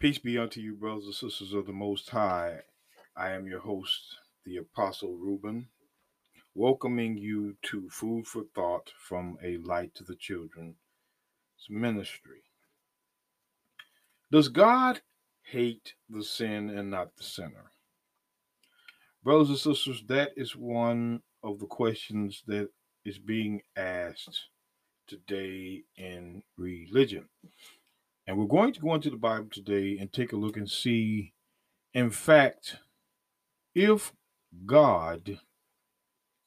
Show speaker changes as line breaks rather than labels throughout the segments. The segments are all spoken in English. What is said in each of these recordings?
Peace be unto you, brothers and sisters of the Most High. I am your host, the Apostle Reuben, welcoming you to Food for Thought from A Light to the Children's Ministry. Does God hate the sin and not the sinner? Brothers and sisters, that is one of the questions that is being asked today in religion. And we're going to go into the Bible today and take a look and see, in fact, if God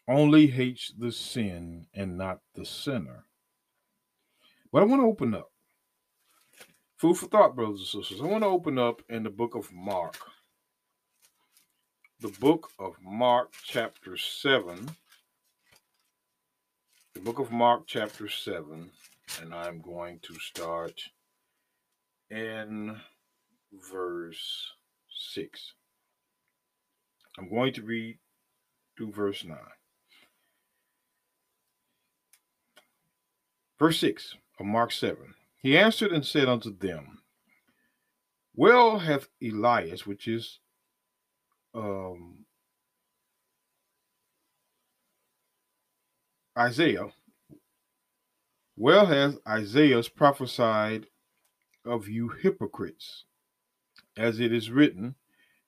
only hates the sin and not the sinner. But I want to open up. Food for thought, brothers and sisters. I want to open up in the book of Mark. The book of Mark, chapter 7. The book of Mark, chapter 7. And I'm going to start in verse 6. I'm going to read through verse 9. Verse 6 of Mark 7. He answered and said unto them, Well hath Esaias, which is um, Isaiah, well hath Isaiah prophesied of you hypocrites. As it is written,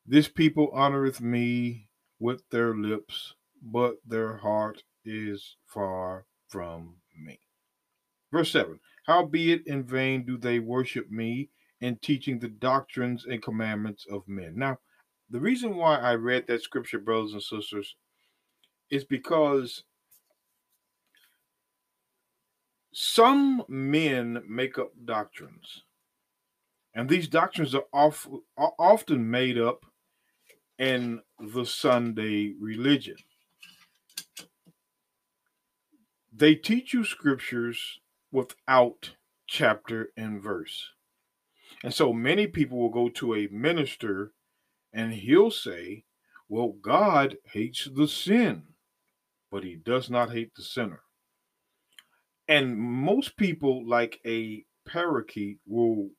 This people honoreth me with their lips, but their heart is far from me. Verse 7 Howbeit in vain do they worship me in teaching the doctrines and commandments of men. Now, the reason why I read that scripture, brothers and sisters, is because some men make up doctrines and these doctrines are, off, are often made up in the Sunday religion. They teach you scriptures without chapter and verse. And so many people will go to a minister and he'll say, Well, God hates the sin, but he does not hate the sinner. And most people, like a parakeet, will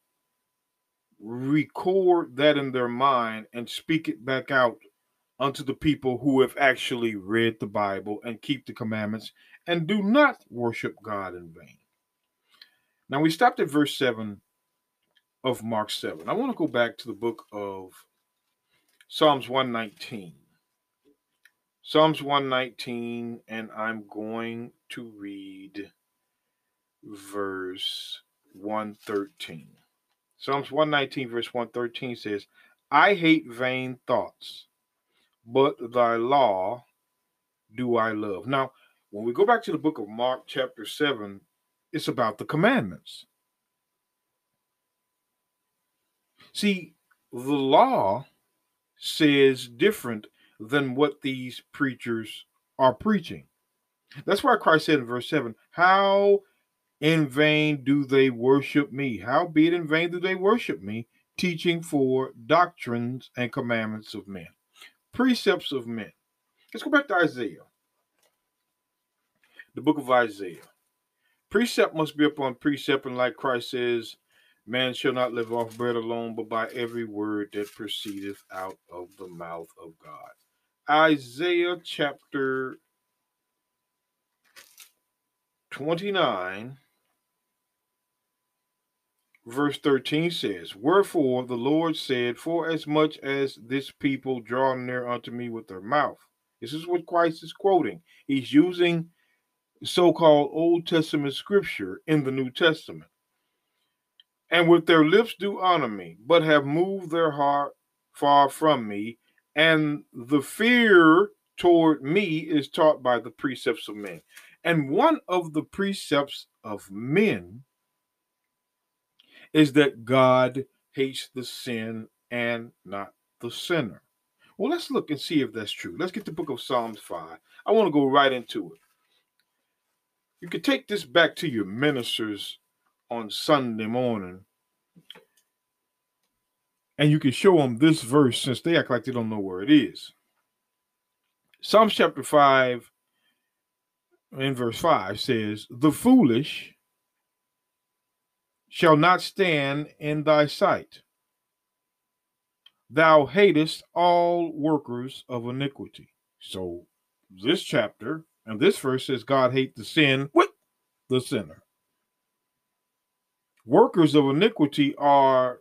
record that in their mind and speak it back out unto the people who have actually read the Bible and keep the commandments and do not worship God in vain. Now we stopped at verse 7 of Mark 7. I want to go back to the book of Psalms 119. Psalms 119, and I'm going to read verse 113. Psalms 119, verse 113 says, I hate vain thoughts, but thy law do I love. Now, when we go back to the book of Mark, chapter 7, it's about the commandments. See, the law says different than what these preachers are preaching. That's why Christ said in verse 7 How in vain do they worship me. Howbeit in vain do they worship me, teaching for doctrines and commandments of men, precepts of men. Let's go back to Isaiah, the book of Isaiah. Precept must be upon precept, and like Christ says, man shall not live off bread alone, but by every word that proceedeth out of the mouth of God. Isaiah chapter 29 verse 13 says, Wherefore the Lord said, For as much as this people draw near unto me with their mouth. This is what Christ is quoting. He's using so called Old Testament scripture in the New Testament. And with their lips do honor me, but have moved their heart far from me, and the fear toward me is taught by the precepts of men. And one of the precepts of men is that God hates the sin and not the sinner. Well, let's look and see if that's true. Let's get the book of Psalms 5. I want to go right into it. You can take this back to your ministers on Sunday morning and you can show them this verse since they act like they don't know where it is. Psalms chapter 5 in verse 5 says, The foolish shall not stand in thy sight. thou hatest all workers of iniquity. So this chapter and this verse says God hate the sin with the sinner. Workers of iniquity are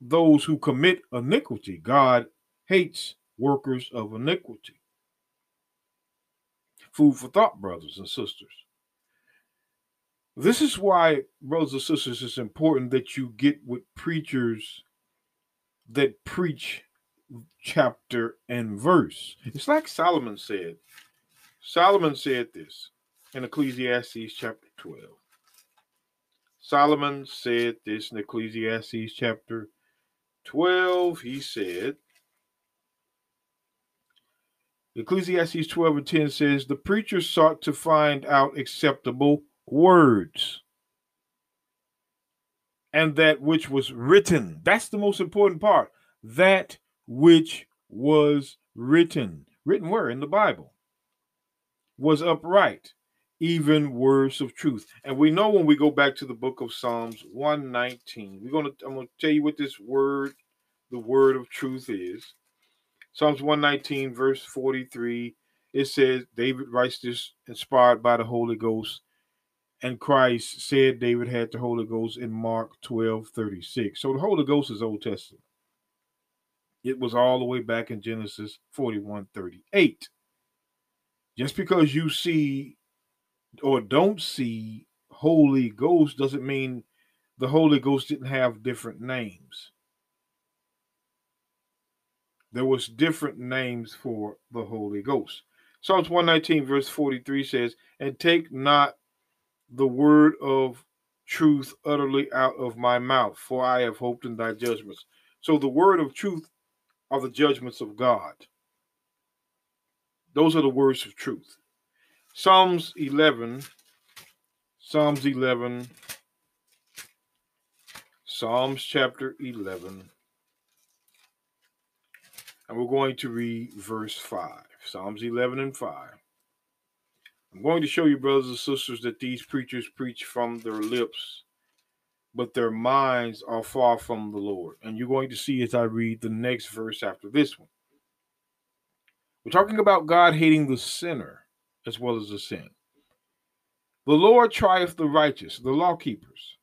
those who commit iniquity. God hates workers of iniquity. Food for thought, brothers and sisters. This is why, brothers and sisters, it's important that you get with preachers that preach chapter and verse. It's like Solomon said. Solomon said this in Ecclesiastes chapter 12. Solomon said this in Ecclesiastes chapter 12. He said, Ecclesiastes 12 and 10 says, The preacher sought to find out acceptable words and that which was written. That's the most important part. That which was written. Written where? In the Bible. Was upright, even words of truth. And we know when we go back to the book of Psalms 119, we're gonna I'm gonna tell you what this word, the word of truth is. Psalms 119, verse 43, it says, David writes this inspired by the Holy Ghost and Christ said David had the Holy Ghost in Mark 12 36. So the Holy Ghost is Old Testament. It was all the way back in Genesis 41 38. Just because you see or don't see Holy Ghost doesn't mean the Holy Ghost didn't have different names. There was different names for the Holy Ghost. Psalms 119 verse 43 says, And take not the word of truth utterly out of my mouth, for I have hoped in thy judgments. So the word of truth are the judgments of God. Those are the words of truth. Psalms 11, Psalms 11, Psalms chapter 11. And we're going to read verse 5. Psalms 11 and 5. I'm going to show you, brothers and sisters, that these preachers preach from their lips, but their minds are far from the Lord. And you're going to see as I read the next verse after this one. We're talking about God hating the sinner as well as the sin. The Lord trieth the righteous, the law keepers,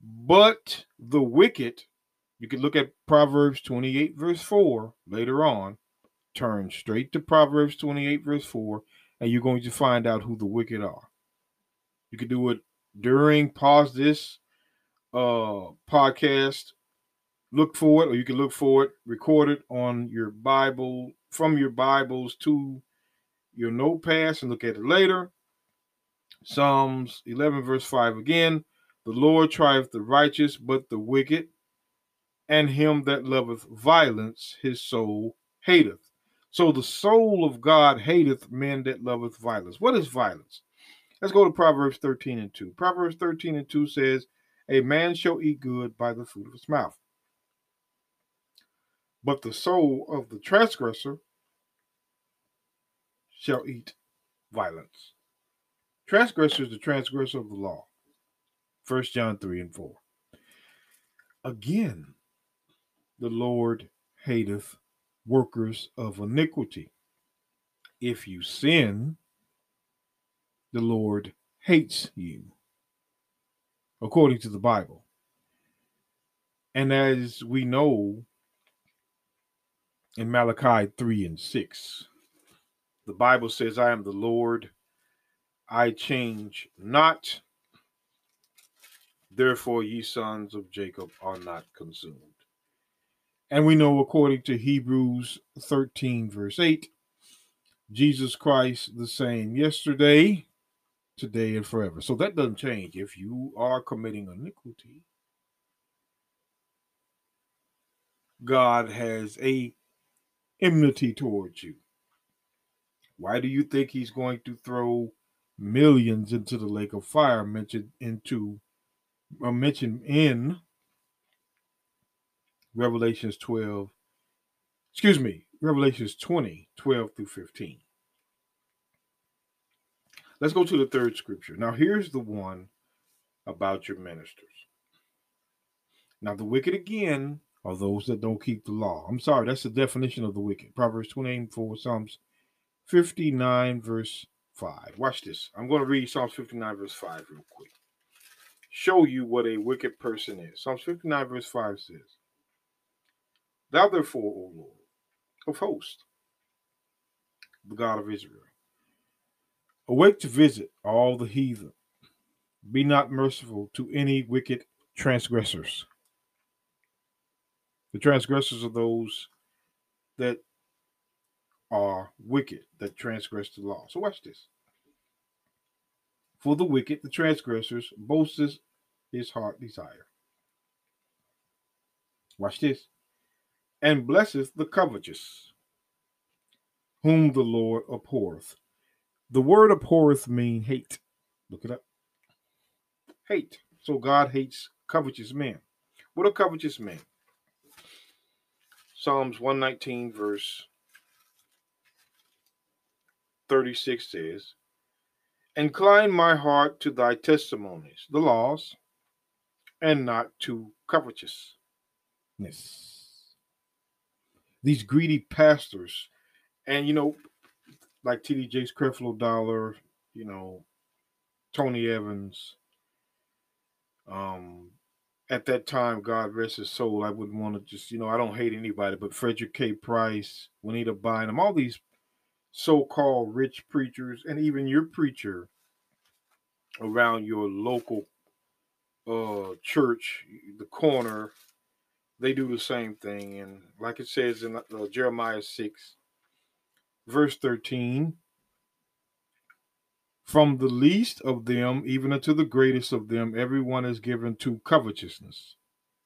but the wicked, you can look at Proverbs 28, verse 4 later on. Turn straight to Proverbs 28, verse 4 and you're going to find out who the wicked are. You can do it during, pause this uh, podcast, look for it, or you can look for it, record it on your Bible, from your Bibles to your notepads and look at it later. Psalms 11, verse 5 again. The Lord trieth the righteous, but the wicked and him that loveth violence, his soul hateth. So the soul of God hateth men that loveth violence. What is violence? Let's go to Proverbs 13 and 2. Proverbs 13 and 2 says, A man shall eat good by the fruit of his mouth. But the soul of the transgressor shall eat violence. Transgressor is the transgressor of the law. 1 John 3 and 4. Again, the Lord hateth workers of iniquity. If you sin, the Lord hates you, according to the Bible. And as we know in Malachi 3 and 6, the Bible says, I am the Lord, I change not. Therefore, ye sons of Jacob are not consumed. And we know, according to Hebrews 13, verse 8, Jesus Christ the same yesterday, today, and forever. So that doesn't change. If you are committing iniquity, God has a enmity towards you. Why do you think he's going to throw millions into the lake of fire mentioned into or mentioned in Revelations 12, excuse me, Revelations 20, 12 through 15. Let's go to the third scripture. Now, here's the one about your ministers. Now, the wicked again are those that don't keep the law. I'm sorry, that's the definition of the wicked. Proverbs 28 4, Psalms 59, verse 5. Watch this. I'm going to read Psalms 59, verse 5 real quick. Show you what a wicked person is. Psalms 59, verse 5 says, Thou therefore, O Lord, of hosts, the God of Israel, awake to visit all the heathen. Be not merciful to any wicked transgressors. The transgressors are those that are wicked, that transgress the law. So watch this. For the wicked, the transgressors, boasts his heart desire. Watch this. And blesseth the covetous, whom the Lord abhorreth. The word abhorreth mean hate. Look it up. Hate. So God hates covetous men. What are covetous men? Psalms 119, verse 36 says, Incline my heart to thy testimonies, the laws, and not to covetousness. These greedy pastors, and you know, like T.D. Jakes, Creflo Dollar, you know, Tony Evans, um, at that time, God rest his soul, I wouldn't want to just, you know, I don't hate anybody, but Frederick K. Price, Juanita Bynum, all these so-called rich preachers, and even your preacher around your local uh church, the corner, they do the same thing. And like it says in uh, Jeremiah 6, verse 13, from the least of them, even unto the greatest of them, everyone is given to covetousness.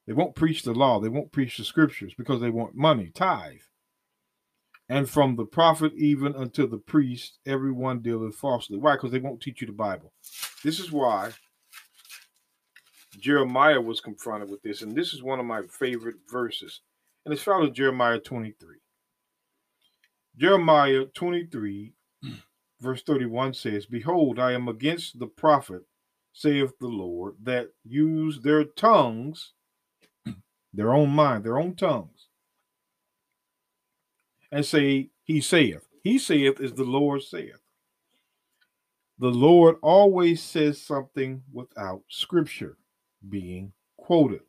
They won't preach the law, they won't preach the scriptures because they want money, tithe. And from the prophet even unto the priest, everyone dealeth falsely. Why? Because they won't teach you the Bible. This is why Jeremiah was confronted with this. And this is one of my favorite verses. And it's found in Jeremiah 23. Jeremiah 23 verse 31 says, Behold, I am against the prophet, saith the Lord, that use their tongues, their own mind, their own tongues, and say, He saith. He saith is the Lord saith. The Lord always says something without scripture being quoted.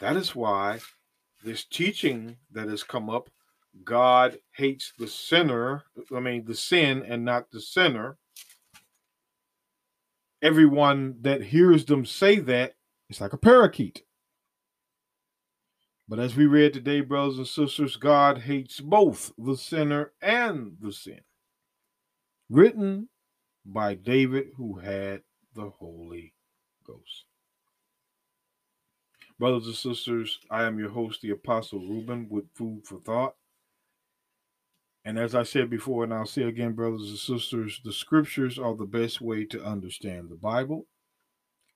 That is why this teaching that has come up God hates the sinner, I mean, the sin and not the sinner. Everyone that hears them say that, it's like a parakeet. But as we read today, brothers and sisters, God hates both the sinner and the sin. Written by David, who had the Holy Ghost. Brothers and sisters, I am your host, the Apostle Reuben, with Food for Thought. And as I said before, and I'll say again, brothers and sisters, the scriptures are the best way to understand the Bible.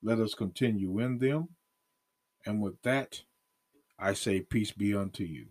Let us continue in them. And with that, I say, Peace be unto you.